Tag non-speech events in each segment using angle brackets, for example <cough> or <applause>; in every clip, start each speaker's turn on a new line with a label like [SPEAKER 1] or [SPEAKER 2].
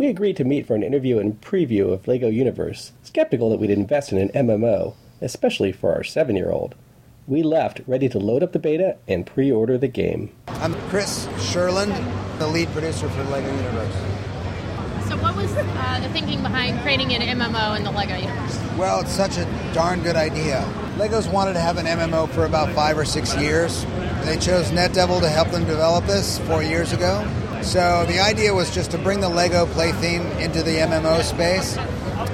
[SPEAKER 1] we agreed to meet for an interview and preview of LEGO Universe, skeptical that we'd invest in an MMO, especially for our seven year old. We left ready to load up the beta and pre order the game.
[SPEAKER 2] I'm Chris Sherland, the lead producer for LEGO Universe.
[SPEAKER 3] So, what was uh, the thinking behind creating an MMO in the LEGO universe?
[SPEAKER 2] Well, it's such a darn good idea. LEGO's wanted to have an MMO for about five or six years. They chose NetDevil to help them develop this four years ago. So the idea was just to bring the Lego play theme into the MMO space,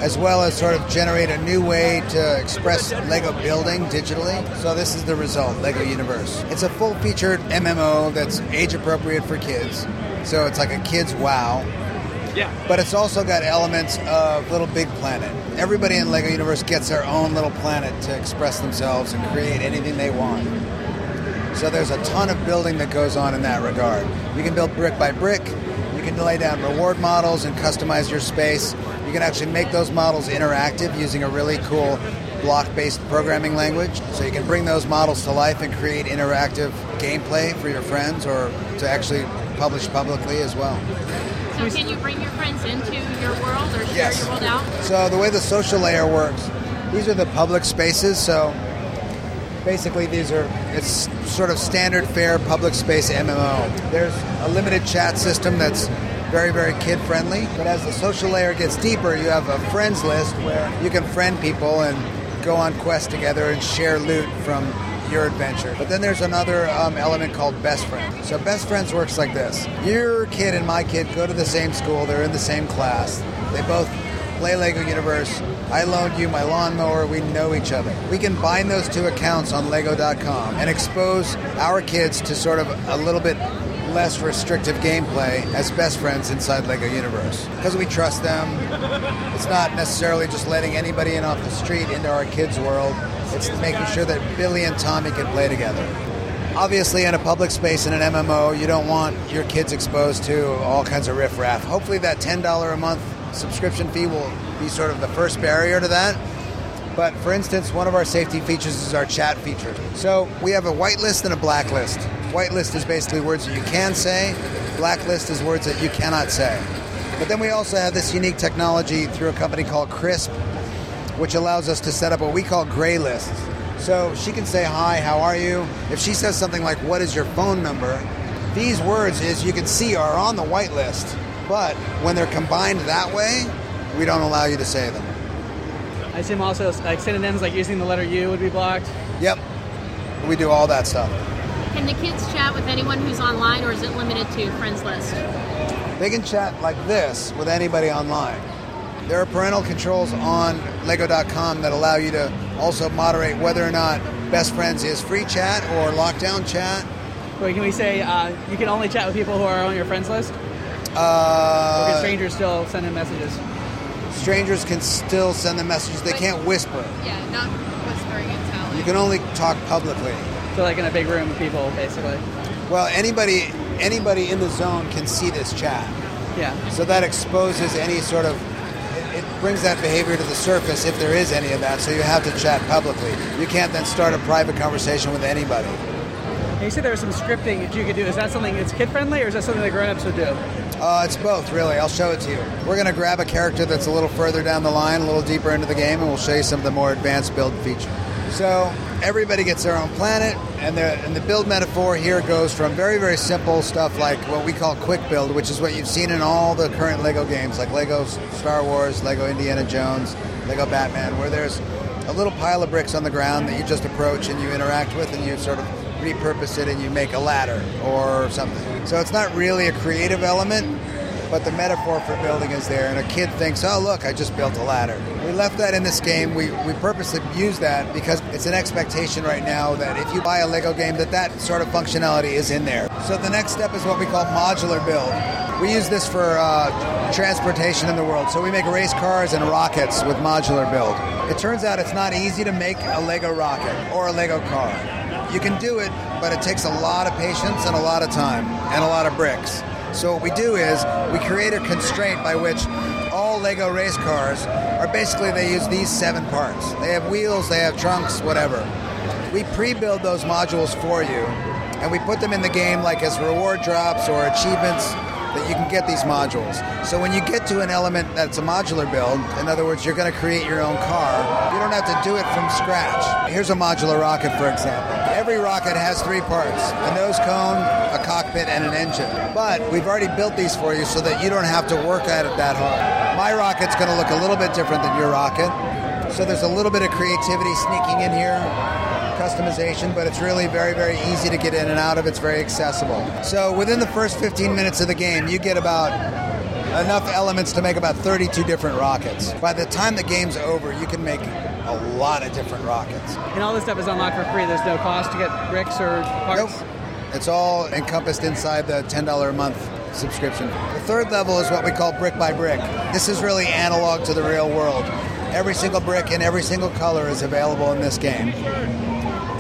[SPEAKER 2] as well as sort of generate a new way to express Lego building digitally. So this is the result, Lego Universe. It's a full-featured MMO that's age appropriate for kids. So it's like a kid's WoW.
[SPEAKER 4] Yeah.
[SPEAKER 2] But it's also got elements of Little Big Planet. Everybody in Lego Universe gets their own little planet to express themselves and create anything they want. So there's a ton of building that goes on in that regard. You can build brick by brick. You can lay down reward models and customize your space. You can actually make those models interactive using a really cool block-based programming language. So you can bring those models to life and create interactive gameplay for your friends or to actually publish publicly as well.
[SPEAKER 3] So, can you bring your friends into your world or share
[SPEAKER 2] Yes.
[SPEAKER 3] your world out?
[SPEAKER 2] So the way the social layer works, these are the public spaces. So basically, these are it's sort of standard fare public space MMO. There's a limited chat system that's very very kid friendly. But as the social layer gets deeper, you have a friends list where you can friend people and go on quests together and share loot from your adventure. But then there's another um, element called best friends. So best friends works like this: your kid and my kid go to the same school. They're in the same class. They both play Lego Universe. I loaned you my lawnmower. We know each other. We can bind those two accounts on Lego.com and expose our kids to sort of a little bit less restrictive gameplay as best friends inside Lego Universe. Because we trust them. It's not necessarily just letting anybody in off the street into our kids' world. It's making sure that Billy and Tommy can play together. Obviously, in a public space in an MMO, you don't want your kids exposed to all kinds of riffraff. Hopefully, that $10 a month subscription fee will be sort of the first barrier to that. But for instance, one of our safety features is our chat feature. So we have a whitelist and a blacklist. Whitelist is basically words that you can say, blacklist is words that you cannot say. But then we also have this unique technology through a company called Crisp, which allows us to set up what we call gray lists. So she can say, Hi, how are you? If she says something like, What is your phone number? These words, as you can see, are on the whitelist. But when they're combined that way, we don't allow you to say them.
[SPEAKER 5] I assume also like synonyms like using the letter U would be blocked.
[SPEAKER 2] Yep. We do all that stuff.
[SPEAKER 3] Can the kids chat with anyone who's online or is it limited to friends list?
[SPEAKER 2] They can chat like this with anybody online. There are parental controls on Lego.com that allow you to also moderate whether or not Best Friends is free chat or lockdown chat.
[SPEAKER 5] Wait, can we say uh, you can only chat with people who are on your friends list? Or can
[SPEAKER 2] Uh,
[SPEAKER 5] strangers still send in messages?
[SPEAKER 2] strangers can still send them messages. They can't whisper.
[SPEAKER 3] Yeah, not whispering and telling.
[SPEAKER 2] You can only talk publicly.
[SPEAKER 5] So like in a big room of people, basically.
[SPEAKER 2] Well, anybody anybody in the zone can see this chat.
[SPEAKER 5] Yeah.
[SPEAKER 2] So that exposes any sort of it, it brings that behavior to the surface if there is any of that. So you have to chat publicly. You can't then start a private conversation with anybody.
[SPEAKER 5] And you said there was some scripting that you could do. Is that something that's kid friendly, or is that something that grown-ups would do?
[SPEAKER 2] Uh, it's both, really. I'll show it to you. We're going to grab a character that's a little further down the line, a little deeper into the game, and we'll show you some of the more advanced build features. So everybody gets their own planet, and the, and the build metaphor here goes from very, very simple stuff like what we call quick build, which is what you've seen in all the current Lego games, like Lego Star Wars, Lego Indiana Jones, Lego Batman, where there's a little pile of bricks on the ground that you just approach and you interact with, and you sort of repurpose it and you make a ladder or something. So it's not really a creative element, but the metaphor for building is there. And a kid thinks, oh, look, I just built a ladder. We left that in this game. We, we purposely use that because it's an expectation right now that if you buy a Lego game, that that sort of functionality is in there. So the next step is what we call modular build. We use this for uh, transportation in the world. So we make race cars and rockets with modular build. It turns out it's not easy to make a Lego rocket or a Lego car. You can do it, but it takes a lot of patience and a lot of time and a lot of bricks. So what we do is we create a constraint by which all Lego race cars are basically they use these seven parts. They have wheels, they have trunks, whatever. We pre-build those modules for you, and we put them in the game like as reward drops or achievements that you can get these modules. So when you get to an element that's a modular build, in other words, you're going to create your own car, you don't have to do it from scratch. Here's a modular rocket, for example. Every rocket has three parts a nose cone, a cockpit, and an engine. But we've already built these for you so that you don't have to work at it that hard. My rocket's going to look a little bit different than your rocket. So there's a little bit of creativity sneaking in here customization, but it's really very, very easy to get in and out of. It's very accessible. So within the first 15 minutes of the game, you get about enough elements to make about 32 different rockets. By the time the game's over, you can make a lot of different rockets.
[SPEAKER 5] And all this stuff is unlocked for free. There's no cost to get bricks or parts.
[SPEAKER 2] Nope. It's all encompassed inside the $10 a month subscription. The third level is what we call brick by brick. This is really analog to the real world. Every single brick in every single color is available in this game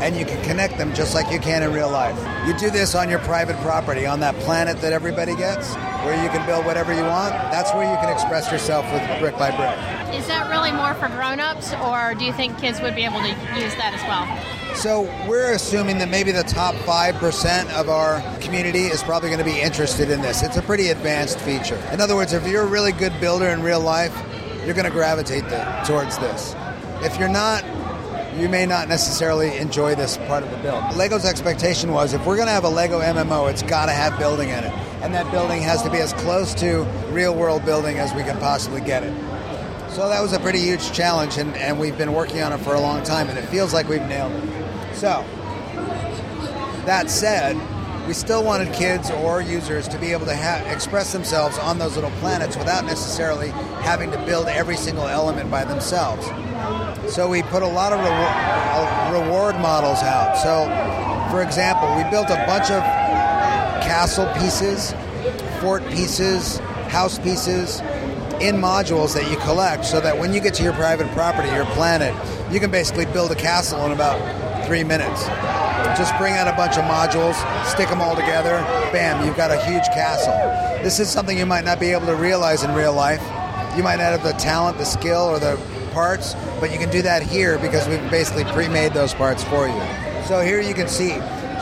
[SPEAKER 2] and you can connect them just like you can in real life. You do this on your private property, on that planet that everybody gets, where you can build whatever you want. That's where you can express yourself with brick by brick.
[SPEAKER 3] Is that really more for grown-ups, or do you think kids would be able to use that as well?
[SPEAKER 2] So we're assuming that maybe the top 5% of our community is probably going to be interested in this. It's a pretty advanced feature. In other words, if you're a really good builder in real life, you're going to gravitate the, towards this. If you're not, you may not necessarily enjoy this part of the build. Lego's expectation was if we're going to have a Lego MMO, it's got to have building in it. And that building has to be as close to real world building as we can possibly get it. So that was a pretty huge challenge, and, and we've been working on it for a long time, and it feels like we've nailed it. So, that said, we still wanted kids or users to be able to ha- express themselves on those little planets without necessarily having to build every single element by themselves. So we put a lot of reward, uh, reward models out. So, for example, we built a bunch of castle pieces, fort pieces, house pieces in modules that you collect so that when you get to your private property, your planet, you can basically build a castle in about three minutes. Just bring out a bunch of modules, stick them all together, bam, you've got a huge castle. This is something you might not be able to realize in real life. You might not have the talent, the skill, or the parts, but you can do that here because we've basically pre-made those parts for you. So here you can see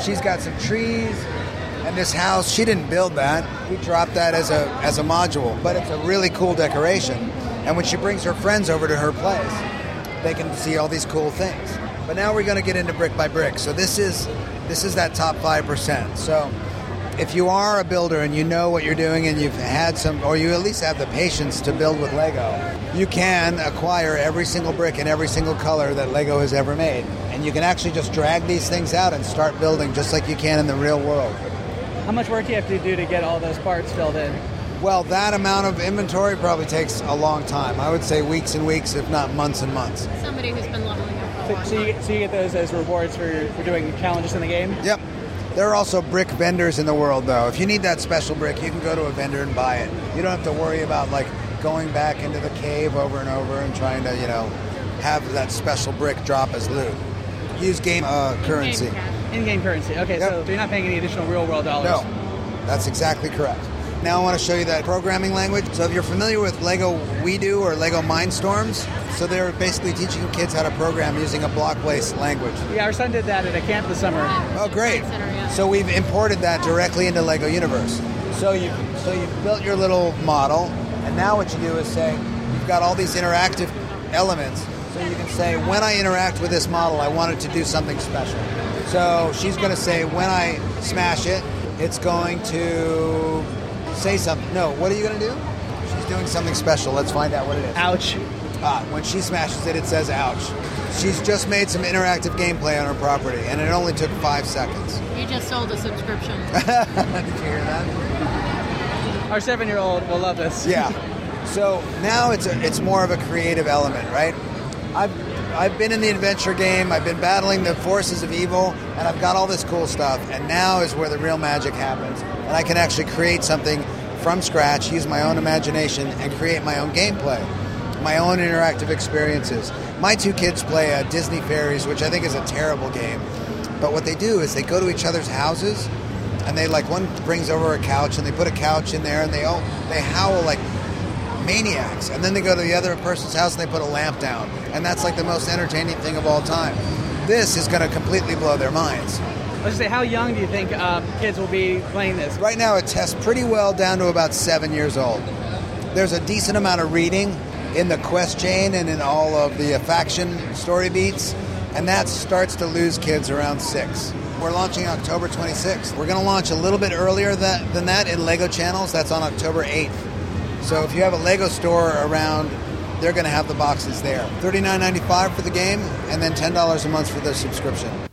[SPEAKER 2] she's got some trees and this house. She didn't build that. We dropped that as a as a module, but it's a really cool decoration. And when she brings her friends over to her place, they can see all these cool things. But now we're going to get into brick by brick. So this is this is that top 5%. So if you are a builder and you know what you're doing and you've had some, or you at least have the patience to build with Lego, you can acquire every single brick in every single color that Lego has ever made. And you can actually just drag these things out and start building just like you can in the real world.
[SPEAKER 5] How much work do you have to do to get all those parts filled in?
[SPEAKER 2] Well, that amount of inventory probably takes a long time. I would say weeks and weeks, if not months and months.
[SPEAKER 3] Somebody who's been leveling up
[SPEAKER 5] So, so, you, get- so you get those as rewards for, for doing challenges in the game?
[SPEAKER 2] Yep. There are also brick vendors in the world, though. If you need that special brick, you can go to a vendor and buy it. You don't have to worry about like going back into the cave over and over and trying to, you know, have that special brick drop as loot. Use game uh, currency.
[SPEAKER 3] Game cash.
[SPEAKER 5] In-game currency. Okay,
[SPEAKER 2] Yep.
[SPEAKER 5] so you're not paying any additional real-world dollars.
[SPEAKER 2] No, that's exactly correct. Now I want to show you that programming language. So if you're familiar with Lego WeDo or Lego Mindstorms, so they're basically teaching kids how to program using a block-based language.
[SPEAKER 5] Yeah, our son did that at a camp this summer.
[SPEAKER 2] Oh, great!
[SPEAKER 3] Center, yeah.
[SPEAKER 2] So we've imported that directly into Lego Universe. So you so you've built your little model, and now what you do is say you've got all these interactive elements. So you can say when I interact with this model, I want it to do something special. So she's going to say when I smash it, it's going to say something. No, what are you going to do? She's doing something special. Let's find out what it is.
[SPEAKER 5] Ouch.
[SPEAKER 2] Ah, when she smashes it, it says ouch. She's just made some interactive gameplay on her property, and it only took five seconds.
[SPEAKER 3] You just sold a subscription. <laughs>
[SPEAKER 2] Did you hear that?
[SPEAKER 5] Our seven-year-old will love this.
[SPEAKER 2] Yeah. So now it's a, it's more of a creative element, right? I've I've been in the adventure game. I've been battling the forces of evil, and I've got all this cool stuff. And now is where the real magic happens, and I can actually create something from scratch, use my own imagination, and create my own gameplay, my own interactive experiences. My two kids play uh, Disney Fairies, which I think is a terrible game. But what they do is they go to each other's houses, and they like one brings over a couch, and they put a couch in there, and they all they howl like maniacs. And then they go to the other person's house and they put a lamp down. And that's like the most entertaining thing of all time. This is going to completely blow their minds.
[SPEAKER 5] Let's say, how young do you think uh, kids will be playing this?
[SPEAKER 2] Right now, it tests pretty well down to about seven years old. There's a decent amount of reading in the quest chain and in all of the faction story beats, and that starts to lose kids around six. We're launching October 26th. We're going to launch a little bit earlier that, than that in Lego channels. That's on October 8th. So if you have a Lego store around, they're going to have the boxes there. $39.95 for the game, and then $10 a month for the subscription.